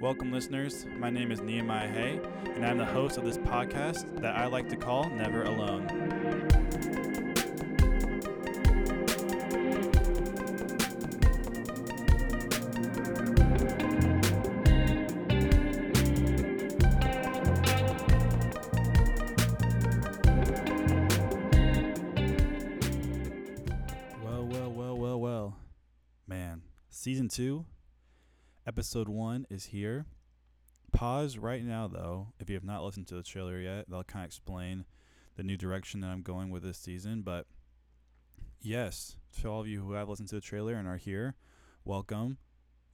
Welcome, listeners. My name is Nehemiah Heye, and I'm the host of this podcast that I like to call Never Alone. Well, well, well, well, well. Man, season two, episode one is here. Pause right now, though, if you have not listened to the trailer yet. That'll kind of explain the new direction that I'm going with this season. But yes, to all of you who have listened to the trailer and are here, welcome.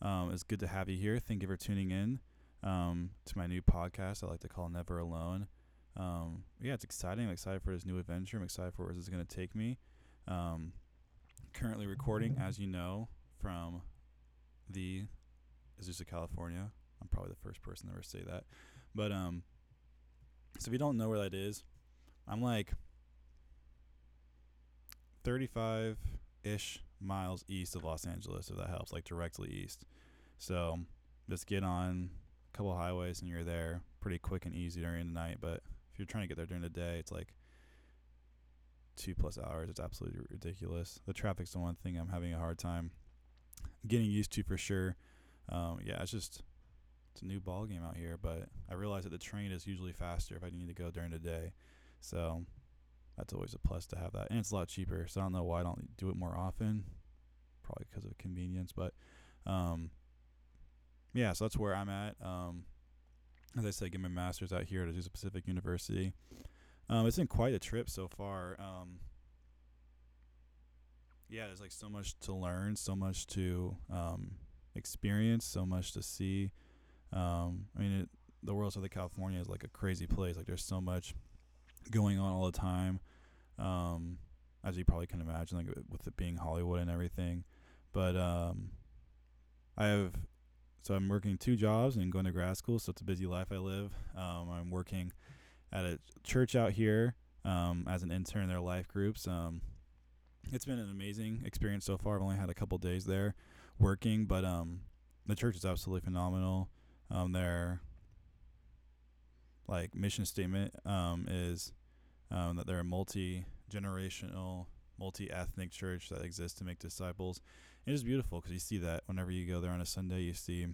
Um, it's good to have you here. Thank you for tuning in um, to my new podcast I like to call Never Alone. Um, yeah, it's exciting. I'm excited for this new adventure. I'm excited for where this is going to take me. Um, currently recording, as you know, from the Azusa, California. I'm probably the first person to ever say that. But um so if you don't know where that is, I'm like 35 ish miles east of Los Angeles, if that helps, like directly east. So just get on a couple highways and you're there pretty quick and easy during the night. But if you're trying to get there during the day, it's like two plus hours. It's absolutely ridiculous. The traffic's the one thing I'm having a hard time getting used to for sure. Um, yeah, it's just it's a new ball game out here. But I realize that the train is usually faster if I need to go during the day, so that's always a plus to have that, and it's a lot cheaper. So I don't know why I don't do it more often. Probably because of convenience, but um, yeah. So that's where I'm at. Um, as I said, get my master's out here at Azusa Pacific University. Um, it's been quite a trip so far. Um, yeah, there's like so much to learn, so much to um, experience, so much to see. Um, I mean, it, the world of California is like a crazy place. Like, there's so much going on all the time, um, as you probably can imagine, like with it being Hollywood and everything. But um, I have, so I'm working two jobs and going to grad school, so it's a busy life I live. Um, I'm working at a church out here um, as an intern in their life groups. Um, it's been an amazing experience so far. I've only had a couple days there working, but um, the church is absolutely phenomenal. Um, their like mission statement um, is um, that they're a multi generational, multi ethnic church that exists to make disciples. It is beautiful because you see that whenever you go there on a Sunday, you see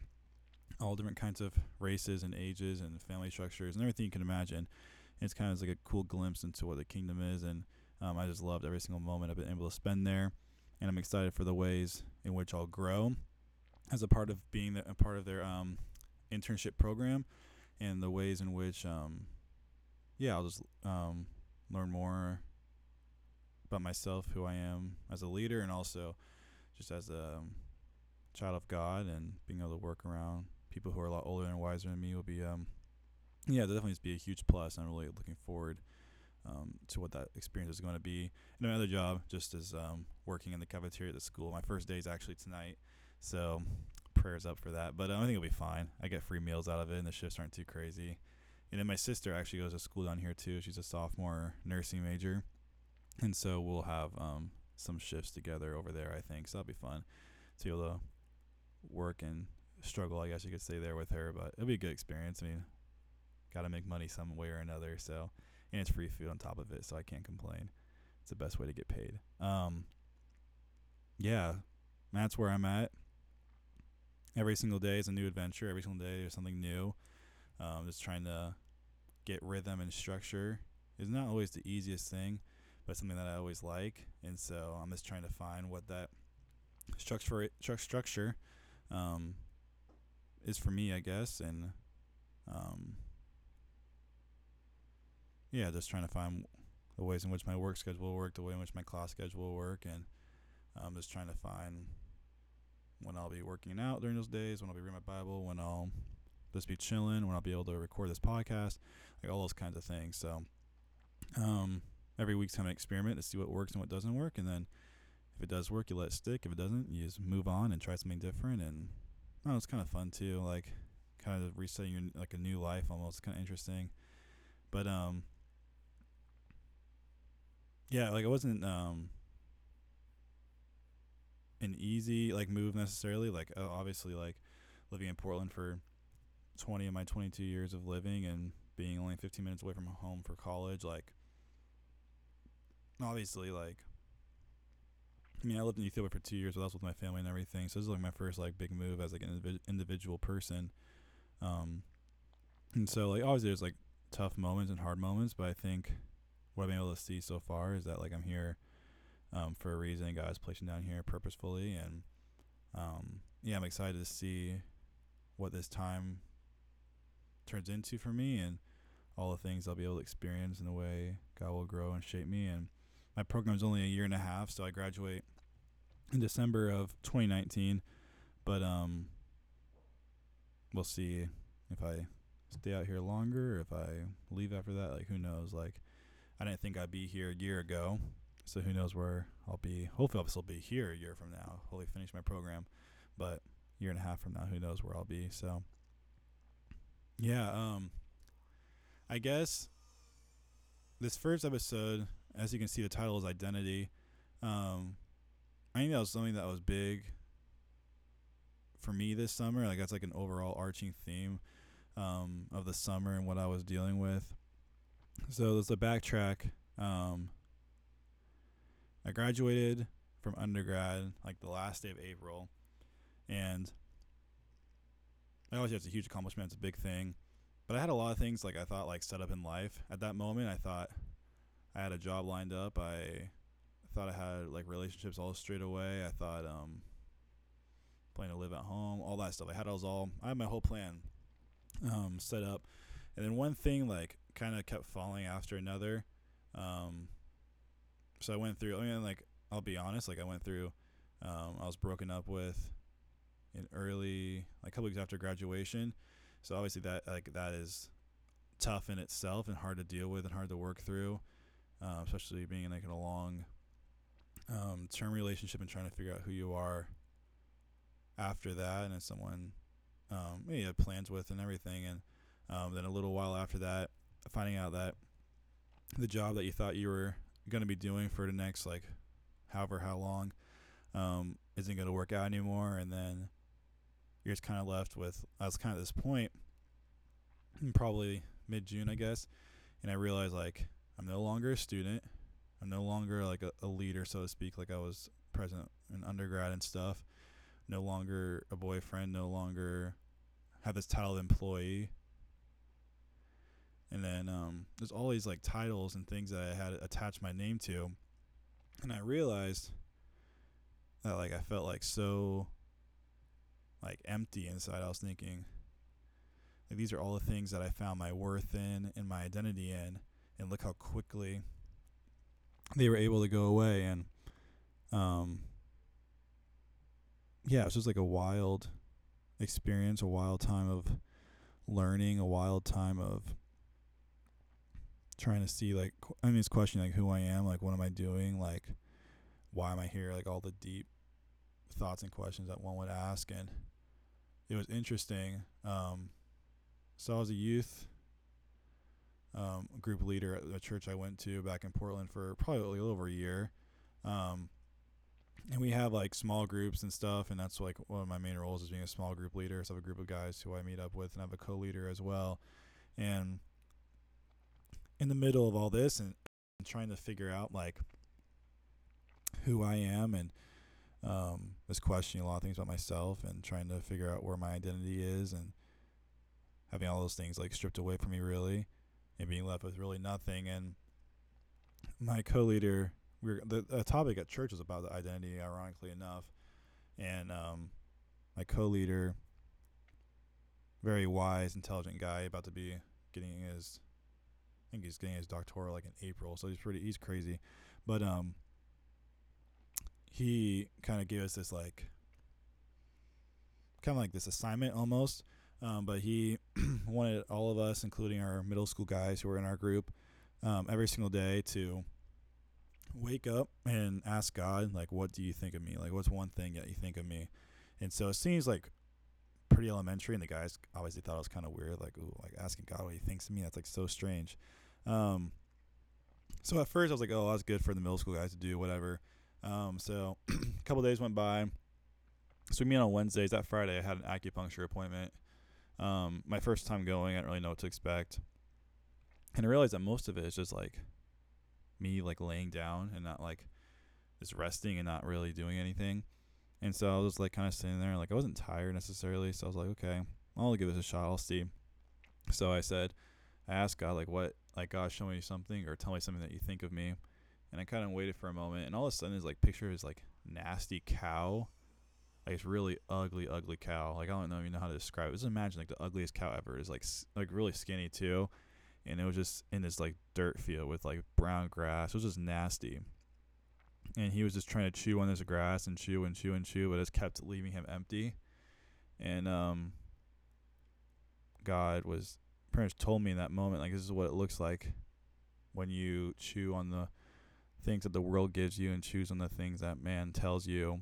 all different kinds of races and ages and family structures and everything you can imagine. And it's kind of like a cool glimpse into what the kingdom is and um, I just loved every single moment I've been able to spend there, and I'm excited for the ways in which I'll grow as a part of being the, a part of their um, internship program, and the ways in which, um, yeah, I'll just um, learn more about myself, who I am as a leader, and also just as a um, child of God, and being able to work around people who are a lot older and wiser than me will be, um, yeah, definitely be a huge plus. I'm really looking forward um, to what that experience is going to be. And my other job, just as um, working in the cafeteria at the school. My first day is actually tonight, so prayers up for that. But um, I think it'll be fine. I get free meals out of it, and the shifts aren't too crazy. And then my sister actually goes to school down here too. She's a sophomore nursing major, and so we'll have um, some shifts together over there. I think so. That'll be fun to be able to work and struggle. I guess you could say there with her, but it'll be a good experience. I mean, got to make money some way or another, so and it's free food on top of it, so I can't complain. It's the best way to get paid. Um, yeah, that's where I'm at. Every single day is a new adventure. Every single day there's something new. Um, just trying to get rhythm and structure is not always the easiest thing, but something that I always like. And so I'm just trying to find what that structure structure um, is for me, I guess, and um, yeah, just trying to find the ways in which my work schedule will work, the way in which my class schedule will work, and I'm just trying to find when I'll be working out during those days, when I'll be reading my Bible, when I'll just be chilling, when I'll be able to record this podcast, like all those kinds of things. So um, every week's kind of experiment to see what works and what doesn't work, and then if it does work, you let it stick. If it doesn't, you just move on and try something different. And oh, it's kind of fun too, like kind of resetting your like a new life almost, It's kind of interesting. But um, yeah, like it wasn't um an easy like move necessarily. Like obviously, like living in Portland for 20 of my 22 years of living and being only 15 minutes away from home for college, like obviously like I mean, I lived in Ethiopia for two years, but I was with my family and everything. So this is like my first like big move as like an individ- individual person. Um, and so like obviously there's like tough moments and hard moments, but I think what I've been able to see so far is that like I'm here um, for a reason. God is placing down here purposefully, and um, yeah, I'm excited to see what this time turns into for me and all the things I'll be able to experience and the way God will grow and shape me. And my program is only a year and a half, so I graduate in December of 2019. But um, we'll see if I stay out here longer, if I leave after that. Like, who knows? Like, I didn't think I'd be here a year ago, so who knows where I'll be. Hopefully, I'll still be here a year from now. Hopefully, finish my program, but year and a half from now, who knows where I'll be. So, yeah, um, I guess this first episode, as you can see, the title is identity. Um, I think that was something that was big for me this summer. Like that's like an overall arching theme um, of the summer and what I was dealing with. So there's a backtrack. Um, I graduated from undergrad like the last day of April, and I always it's a huge accomplishment. It's a big thing, but I had a lot of things like I thought like set up in life at that moment. I thought I had a job lined up. I thought I had like relationships all straight away. I thought um planning to live at home, all that stuff. I had it was all I had my whole plan um set up. And then one thing like kind of kept falling after another. Um so I went through I mean like I'll be honest, like I went through um I was broken up with in early like a couple weeks after graduation. So obviously that like that is tough in itself and hard to deal with and hard to work through. Uh, especially being like in a long um, term relationship and trying to figure out who you are after that, and as someone um, you had plans with and everything, and um, then a little while after that, finding out that the job that you thought you were going to be doing for the next like however how long um, isn't going to work out anymore, and then you're just kind of left with I was kind of this point, probably mid June, I guess, and I realized like I'm no longer a student. I'm no longer like a, a leader, so to speak, like I was present in undergrad and stuff. No longer a boyfriend, no longer have this title of employee. And then um, there's all these like titles and things that I had attached my name to. And I realized that like I felt like so like empty inside. I was thinking like these are all the things that I found my worth in and my identity in and look how quickly they were able to go away and um yeah, it was just like a wild experience, a wild time of learning, a wild time of trying to see like I mean it's questioning like who I am, like what am I doing, like why am I here, like all the deep thoughts and questions that one would ask and it was interesting. Um so I was a youth um, group leader at the church I went to back in Portland for probably a little over a year. Um, and we have like small groups and stuff, and that's like one of my main roles is being a small group leader. So I have a group of guys who I meet up with, and I have a co-leader as well. And in the middle of all this, and, and trying to figure out like who I am, and um, was questioning a lot of things about myself, and trying to figure out where my identity is, and having all those things like stripped away from me, really and being left with really nothing. And my co-leader, we the, the topic at church was about the identity, ironically enough, and um, my co-leader, very wise, intelligent guy, about to be getting his, I think he's getting his doctoral like in April, so he's pretty, he's crazy, but um, he kind of gave us this like, kind of like this assignment almost um, but he wanted all of us, including our middle school guys who were in our group, um, every single day to wake up and ask God, like, what do you think of me? Like, what's one thing that you think of me? And so it seems like pretty elementary, and the guys obviously thought it was kind of weird, like, ooh, like asking God what he thinks of me. That's like so strange. Um, so at first I was like, oh, that's good for the middle school guys to do, whatever. Um, so a couple days went by. So we meet on Wednesdays. That Friday I had an acupuncture appointment Um, my first time going, I didn't really know what to expect, and I realized that most of it is just like me like laying down and not like just resting and not really doing anything. And so I was like kind of sitting there, like I wasn't tired necessarily. So I was like, okay, I'll give this a shot. I'll see. So I said, I asked God, like, what, like, God, show me something or tell me something that you think of me. And I kind of waited for a moment, and all of a sudden, his like picture is like nasty cow, like it's really ugly, ugly cow. Like I don't know even know how to describe it. Just imagine like the ugliest cow ever. Is like like really skinny too, and it was just in this like dirt field with like brown grass. It was just nasty and he was just trying to chew on this grass and chew and chew and chew, but it kept leaving him empty. And um, God was much told me in that moment, like this is what it looks like when you chew on the things that the world gives you and chews on the things that man tells you.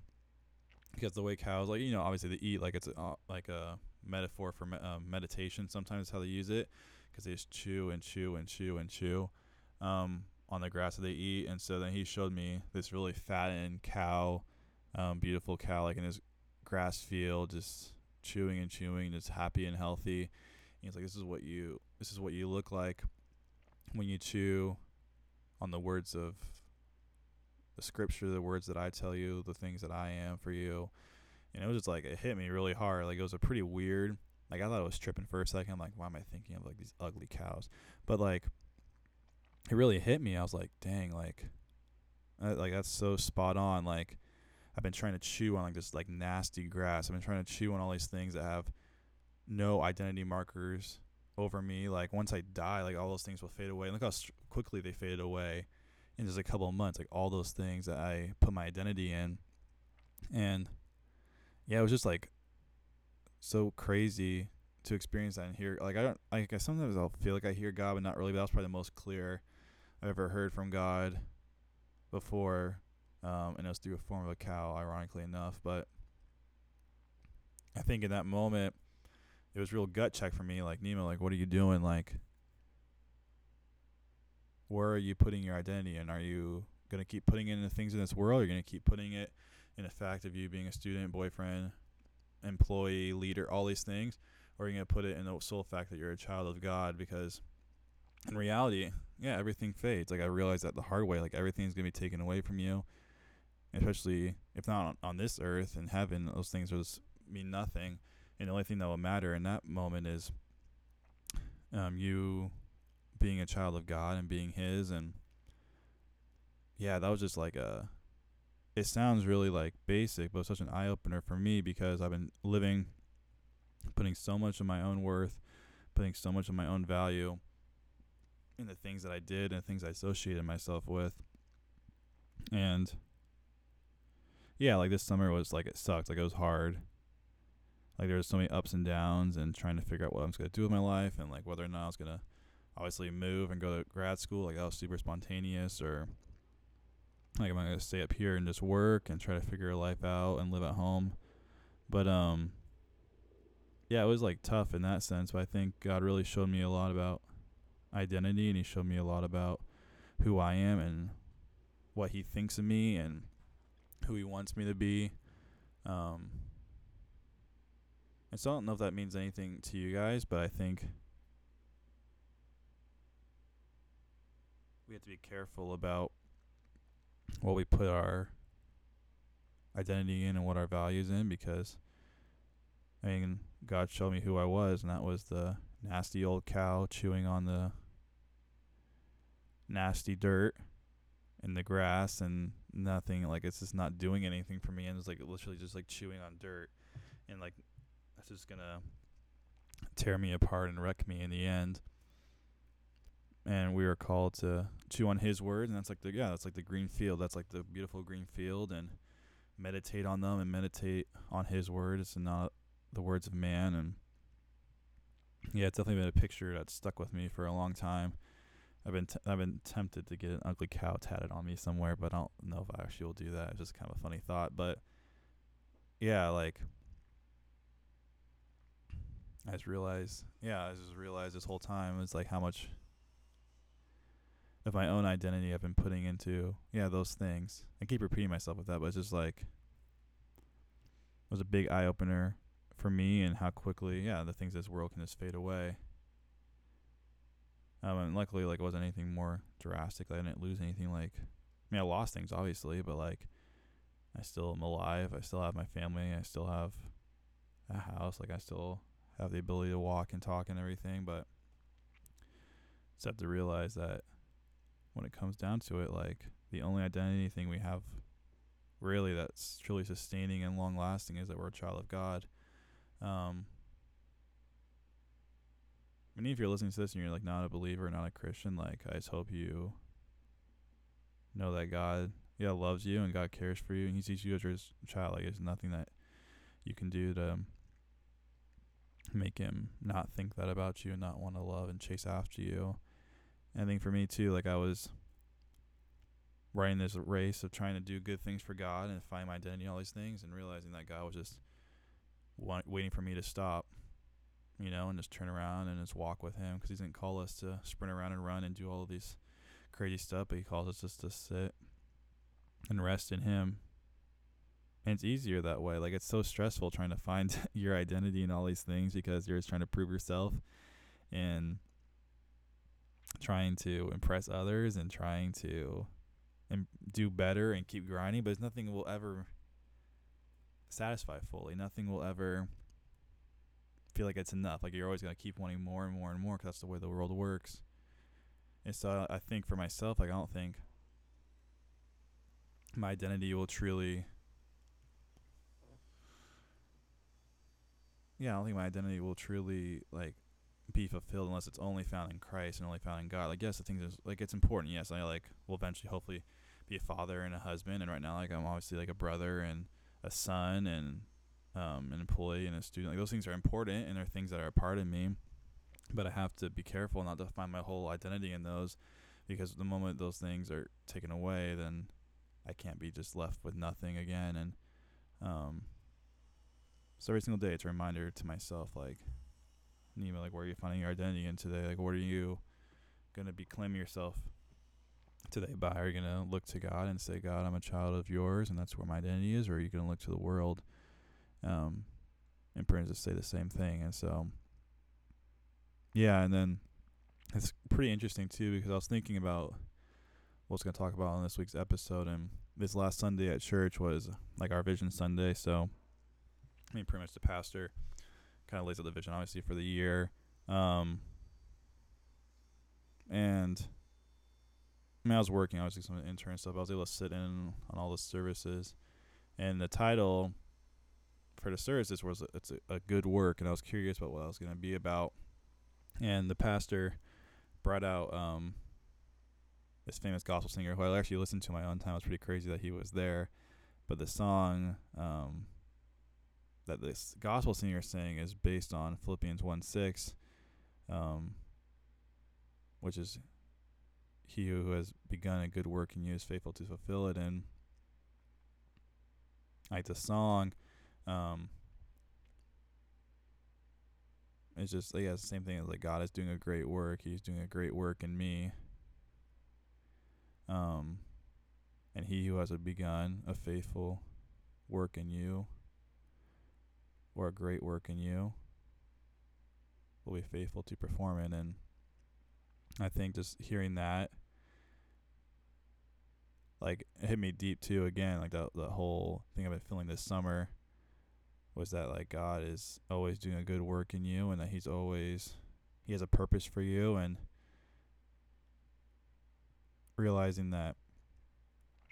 Because the way cows, like you know, obviously they eat like it's a, uh, like a metaphor for me- uh, meditation. Sometimes how they use it, because they just chew and chew and chew and chew. Um, on the grass that they eat. And so then he showed me this really fattened cow, um, beautiful cow, like in his grass field, just chewing and chewing, just happy and healthy. He's like, "This is what you, this is what you look like when you chew on the words of the scripture, the words that I tell you, the things that I am for you." And it was just like it hit me really hard. Like it was a pretty weird. Like I thought I was tripping for a second. I'm like, why am I thinking of like these ugly cows? But like it really hit me. I was like, dang, like, like that's so spot on. Like, I've been trying to chew on like this like nasty grass. I've been trying to chew on all these things that have no identity markers over me. Like once I die, like all those things will fade away. And look how st- quickly they faded away in just a couple of months. Like all those things that I put my identity in, and yeah, it was just like so crazy to experience that and hear. Like I don't like I sometimes I'll feel like I hear God, but not really. But that was probably the most clear I've ever heard from God before, um, and it was through a form of a cow, ironically enough. But I think in that moment, it was real gut check for me. Like Nemo, like what are you doing? Like, where are you putting your identity? And are you gonna keep putting in the things in this world? Or are you gonna keep putting it in the fact of you being a student, boyfriend, employee, leader, all these things? Or are you gonna put it in the sole fact that you're a child of God? Because in reality, yeah, everything fades. Like I realized that the hard way. Like everything's gonna be taken away from you, especially if not on, on this earth and heaven. Those things will just mean nothing, and the only thing that will matter in that moment is um, you being a child of God and being His. And yeah, that was just like a. It sounds really like basic, but such an eye opener for me because I've been living, putting so much of my own worth, putting so much of my own value in the things that I did and things I associated myself with. And yeah, like this summer was like it sucked. Like it was hard. Like there was so many ups and downs and trying to figure out what I was gonna do with my life and like whether or not I was gonna obviously move and go to grad school. Like that was super spontaneous or like am I gonna stay up here and just work and try to figure a life out and live at home. But um yeah, it was like tough in that sense, but I think God really showed me a lot about identity and he showed me a lot about who I am and what he thinks of me and who he wants me to be. Um, and so I don't know if that means anything to you guys, but I think we have to be careful about what we put our identity in and what our values in because I mean God showed me who I was and that was the nasty old cow chewing on the nasty dirt in the grass and nothing. Like it's just not doing anything for me. And it's like literally just like chewing on dirt and like that's just gonna tear me apart and wreck me in the end and we are called to chew on his words and that's like the yeah that's like the green field that's like the beautiful green field and meditate on them and meditate on his words and not the words of man and yeah, it's definitely been a picture that's stuck with me for a long time. I've been t- I've been tempted to get an ugly cow tatted on me somewhere, but I don't know if I actually will do that. It's just kind of a funny thought, but yeah, like I just realized, yeah, I just realized this whole time it's like how much of my own identity I've been putting into yeah those things. I keep repeating myself with that, but it's just like it was a big eye opener for me and how quickly, yeah, the things this world can just fade away. Um, and luckily, like, it wasn't anything more drastic. I didn't lose anything. Like, I mean, I lost things obviously, but like, I still am alive. I still have my family. I still have a house. Like, I still have the ability to walk and talk and everything. But just have to realize that when it comes down to it, like, the only identity thing we have really that's truly sustaining and long lasting is that we're a child of God. Um, mean, if you're listening to this and you're like not a believer, not a Christian, like I just hope you know that God, yeah, loves you and God cares for you and He sees you as His child. Like there's nothing that you can do to make Him not think that about you and not want to love and chase after you. I think for me too, like I was running this race of trying to do good things for God and find my identity and all these things, and realizing that God was just waiting for me to stop, you know, and just turn around and just walk with Him because He didn't call us to sprint around and run and do all of these crazy stuff, but He calls us just to sit and rest in Him. And it's easier that way. Like it's so stressful trying to find your identity and all these things because you're just trying to prove yourself and trying to impress others and trying to and do better and keep grinding, but nothing will ever satisfy fully. Nothing will ever feel like it's enough. Like you're always going to keep wanting more and more and more because that's the way the world works. And so I think for myself, like I don't think my identity will truly. Yeah, I don't think my identity will truly like be fulfilled unless it's only found in Christ and only found in God. Like yes, the things is like it's important. Yes, I like will eventually hopefully be a father and a husband. And right now, like I'm obviously like a brother and a son and um, an employee and a student. Like those things are important and they're things that are a part of me. But I have to be careful not to find my whole identity in those, because the moment those things are taken away, then I can't be just left with nothing again. And um, so every single day, it's a reminder to myself, like, Nima, like, where are you finding your identity in today? Like, what are you gonna be claiming yourself today by? Are you to look to God and say, God, I'm a child of yours and that's where my identity is? Or are you to look to the world um, and pretty just say the same thing? And so, yeah, and then it's pretty interesting too because I was thinking about what I was going to talk about on this week's episode. And this last Sunday at church was like our Vision Sunday. So, I mean, pretty much the pastor kind of lays out the vision, obviously, for the year. Um, and I mean, I was working, obviously, some intern stuff. I was able to sit in on all the services, and the title for the services was "It's a, a good work," and I was curious about what I was going to be about. And the pastor brought out um, this famous gospel singer who I actually listened to my own time. It was pretty crazy that he was there, but the song um, that this gospel singer is saying is based on Philippians one six, um, which is he who has begun a good work in you is faithful to fulfill it. And like the song, um, it's just yeah, it's the same thing as like God is doing a great work. He's doing a great work in me. Um, and he who has begun a faithful work in you, or a great work in you, will be faithful to perform it. And I think just hearing that like it hit me deep too again like the the whole thing I've been feeling this summer was that like God is always doing a good work in you and that he's always he has a purpose for you and realizing that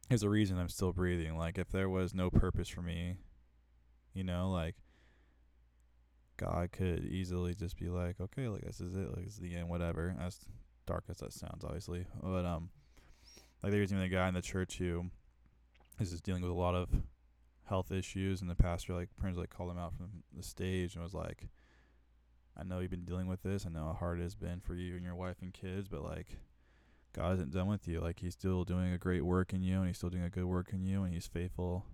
there's a reason I'm still breathing like if there was no purpose for me you know like God could easily just be like okay like this is it like this is the end whatever as dark as that sounds obviously but um like there was even a guy in the church who is just dealing with a lot of health issues, and the pastor like pretty like called him out from the stage and was like, "I know you've been dealing with this. I know how hard it has been for you and your wife and kids, but like." God isn't done with you. Like he's still doing a great work in you and he's still doing a good work in you and he's faithful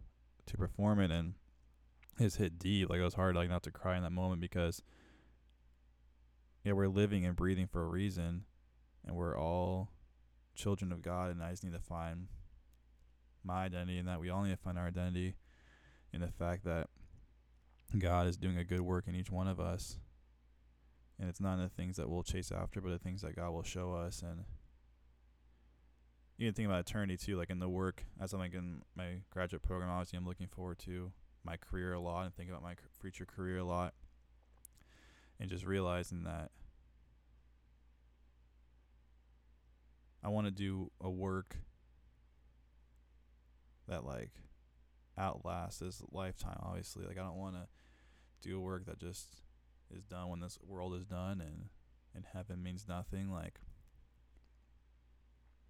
to perform it and his hit deep. Like it was hard like not to cry in that moment because yeah, we're living and breathing for a reason and we're all children of God, and I just need to find my identity, and that we all need to find our identity in the fact that God is doing a good work in each one of us. And it's not the things that we'll chase after, but the things that God will show us. And you can think about eternity too, like in the work as I'm like in my graduate program. Obviously, I'm looking forward to my career a lot and think about my future career a lot, and just realizing that I want to do a work that like outlasts this lifetime. Obviously, like I don't want to do a work that just is done when this world is done and and heaven means nothing. Like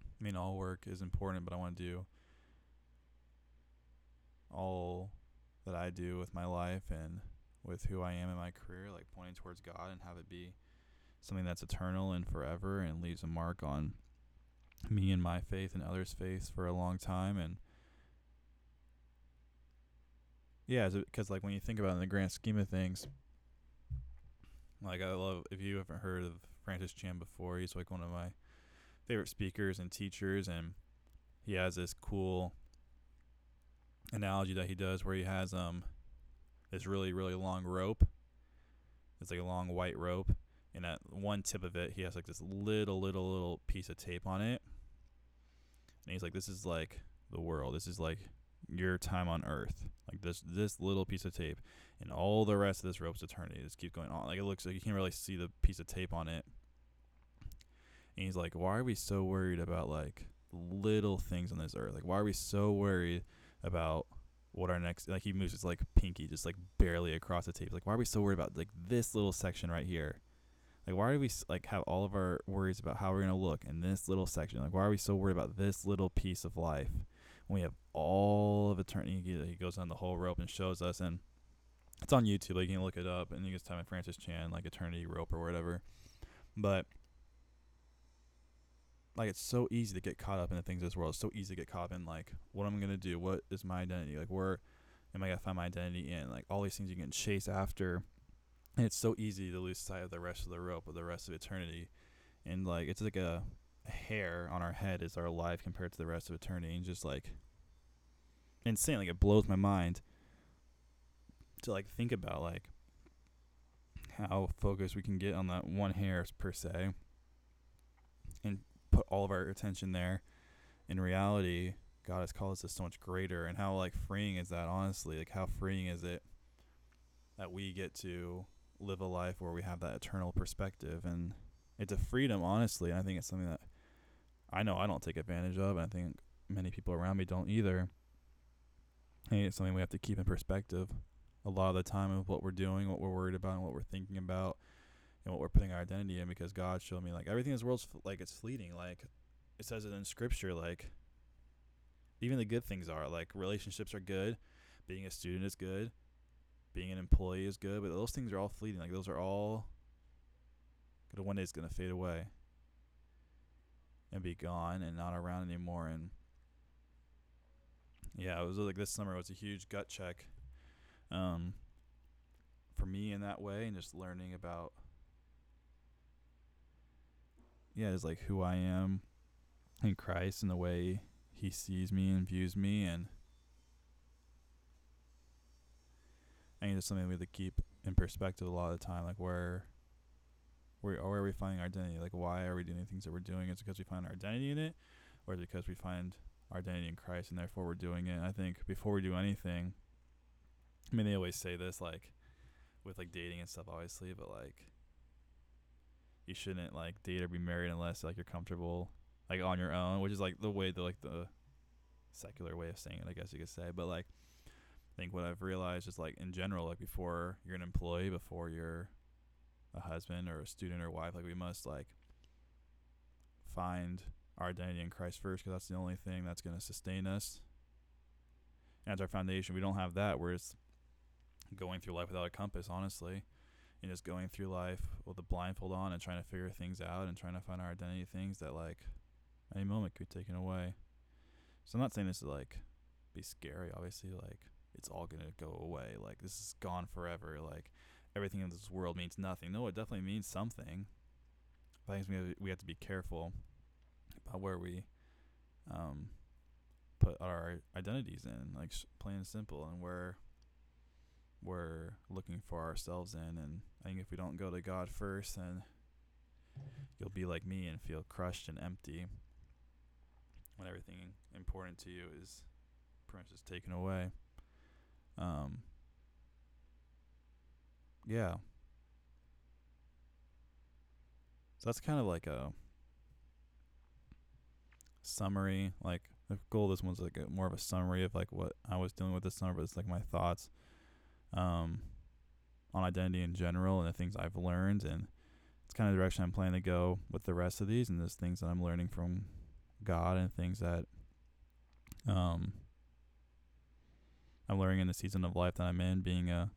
I mean, all work is important, but I want to do all that I do with my life and with who I am in my career, like pointing towards God and have it be something that's eternal and forever and leaves a mark on me and my faith and others' faith for a long time. And yeah, because like when you think about it in the grand scheme of things, like I love if you haven't heard of Francis Chan before, he's like one of my favorite speakers and teachers, and he has this cool analogy that he does where he has um this really really long rope. It's like a long white rope, and at one tip of it, he has like this little little little piece of tape on it. And he's like, "This is like the world. This is like your time on Earth. Like this this little piece of tape, and all the rest of this rope's eternity. Just keeps going on. Like it looks like you can't really see the piece of tape on it." And he's like, why are we so worried about like little things on this earth? Like, why are we so worried about what our next like he moves his like pinky just like barely across the tape. Like, why are we so worried about like this little section right here? Like, why do we like have all of our worries about how we're gonna look in this little section? Like, why are we so worried about this little piece of life when we have all of eternity? He goes on the whole rope and shows us, and it's on YouTube. Like, you can look it up, and you can just type in Francis Chan like eternity rope or whatever. But like it's so easy to get caught up in the things of this world. It's so easy to get caught up in like what am I gonna do? What is my identity? Like where am I gonna find my identity in? Like all these things you can chase after. And it's so easy to lose sight of the rest of the rope of the rest of eternity. And like it's like a, hair on our head is our life compared to the rest of eternity and just like insane. Like it blows my mind to like think about like how focused we can get on that one hair per se put all of our attention there. In reality, God has called us to so much greater, and how like freeing is that? Honestly, like how freeing is it that we get to live a life where we have that eternal perspective, and it's a freedom, honestly. And I think it's something that I know I don't take advantage of, and I think many people around me don't either. Think it's something we have to keep in perspective a lot of the time of what we're doing, what we're worried about, and what we're thinking about and what we're putting our identity in because God showed me like everything in this world's like it's fleeting. Like it says it in scripture. Like even the good things are like relationships are good, being a student is good, being an employee is good, but those things are all fleeting. Like those are all gonna one day it's gonna fade away and be gone and not around anymore. And yeah, it was like this summer was a huge gut check. Um, for me in that way and just learning about yeah, is like who I am in Christ and the way he sees me and views me and I think it's something we have to keep in perspective a lot of the time, like where where are we finding our identity? Like why are we doing the things that we're doing? Is it because we find our identity in it? Or is it because we find our identity in Christ and therefore we're doing it? I think before we do anything I mean they always say this like with like dating and stuff obviously, but like you shouldn't like date or be married unless like you're comfortable like on your own, which is like the way the like the secular way of saying it, I guess you could say. But like I think what I've realized is like in general, like before you're an employee, before you're a husband or a student or wife, like we must like find our identity in Christ first because that's the only thing that's going to sustain us. And as our foundation, we don't have that. We're just going through life without a compass, honestly and just going through life with a blindfold on and trying to figure things out and trying to find our identity things that like any moment could be taken away. So I'm not saying this to like be scary, obviously, like it's all gonna go away. Like this is gone forever. Like everything in this world means nothing. No, it definitely means something. But I think we have, we have to be careful about where we um, put our identities in, like plain and simple, and where we're looking for ourselves in. And I think if we don't go to God first, then you'll be like me and feel crushed and empty when everything important to you is pretty much just taken away. Um, yeah. So that's kind of like a summary. Like the goal of this one's like a, more of a summary of like what I was dealing with this summer, but it's like my thoughts um, on identity in general and the things I've learned, and it's kind of the direction I'm planning to go with the rest of these, and there's things that I'm learning from God and things that um, I'm learning in the season of life that I'm in, being a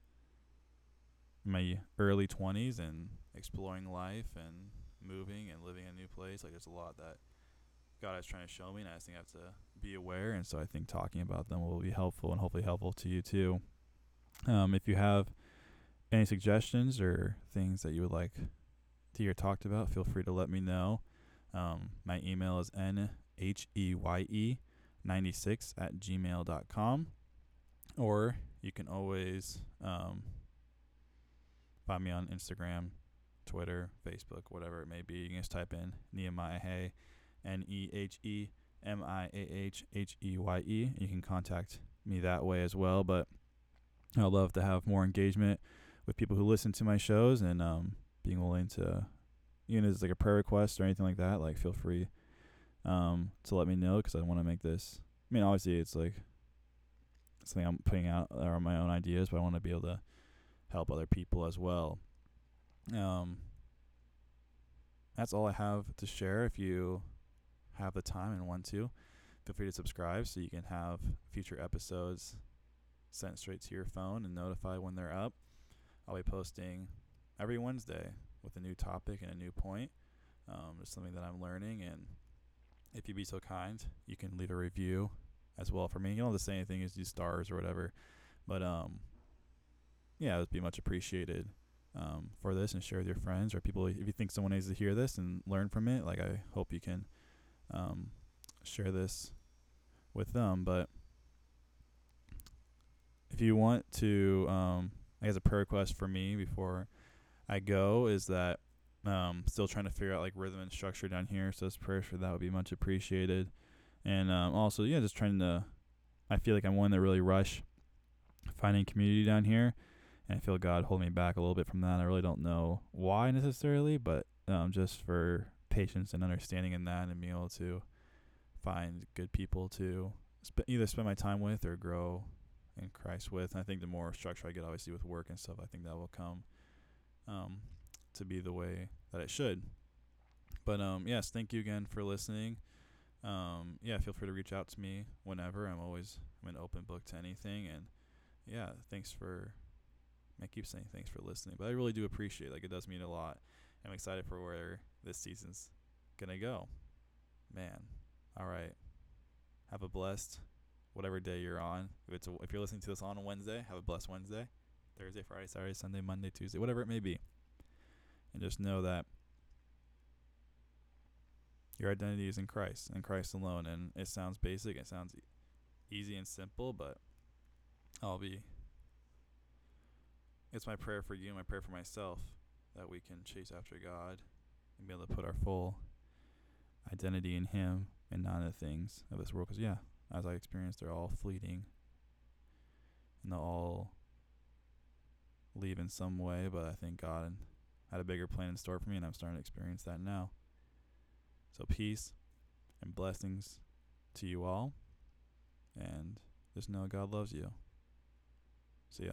my early 20s and exploring life and moving and living in a new place. Like there's a lot that God is trying to show me, and I just think I have to be aware. And so I think talking about them will be helpful and hopefully helpful to you too. Um, if you have any suggestions or things that you would like to hear talked about, feel free to let me know. Um, my email is nheye 96 at gmail.com. Or you can always um, find me on Instagram, Twitter, Facebook, whatever it may be. You can just type in Nehemiah Heye, N E H E M I A H H E Y E. You can contact me that way as well. But I'd love to have more engagement with people who listen to my shows and um, being willing to, even if it's like a prayer request or anything like that, like feel free um, to let me know because I want to make this. I mean, obviously, it's like something I'm putting out are my own ideas, but I want to be able to help other people as well. Um, that's all I have to share. If you have the time and want to, feel free to subscribe so you can have future episodes sent straight to your phone and notified when they're up. I'll be posting every Wednesday with a new topic and a new point. Um, just something that I'm learning, and if you'd be so kind, you can leave a review as well for me. You don't have to say anything, as use stars or whatever, but um, yeah, it would be much appreciated um, for this and share with your friends or people. If you think someone needs to hear this and learn from it, like I hope you can um, share this with them. But if you want to, um, I guess a prayer request for me before I go is that um, still trying to figure out like rhythm and structure down here. So this prayers for that would be much appreciated. And um, also, yeah, just trying to. I feel like I'm one that really rush finding community down here and I feel God hold me back a little bit from that. I really don't know why necessarily, but um, just for patience and understanding in that, and being able to find good people to sp- either spend my time with or grow in Christ with. And I think the more structure I get, obviously with work and stuff, I think that will come um, to be the way that it should. But um, yes, thank you again for listening. Um, yeah, feel free to reach out to me whenever. I'm always I'm an open book to anything, and yeah, thanks for I keep saying thanks for listening, but I really do appreciate it. Like it does mean a lot. I'm excited for where this season's gonna go. Man, all right. Have a blessed whatever day you're on. If it's a, if you're listening to this on a Wednesday, have a blessed Wednesday, Thursday, Friday, Saturday, Sunday, Monday, Tuesday, whatever it may be. And just know that your identity is in Christ and Christ alone. And it sounds basic, it sounds easy and simple, but I'll be it's my prayer for you, my prayer for myself, that we can chase after God and be able to put our full identity in Him and not in the things of this world. Because, yeah, as I experienced, they're all fleeting and they'll all leave in some way. But I think God had a bigger plan in store for me, and I'm starting to experience that now. So, peace and blessings to you all. And just know God loves you. See ya.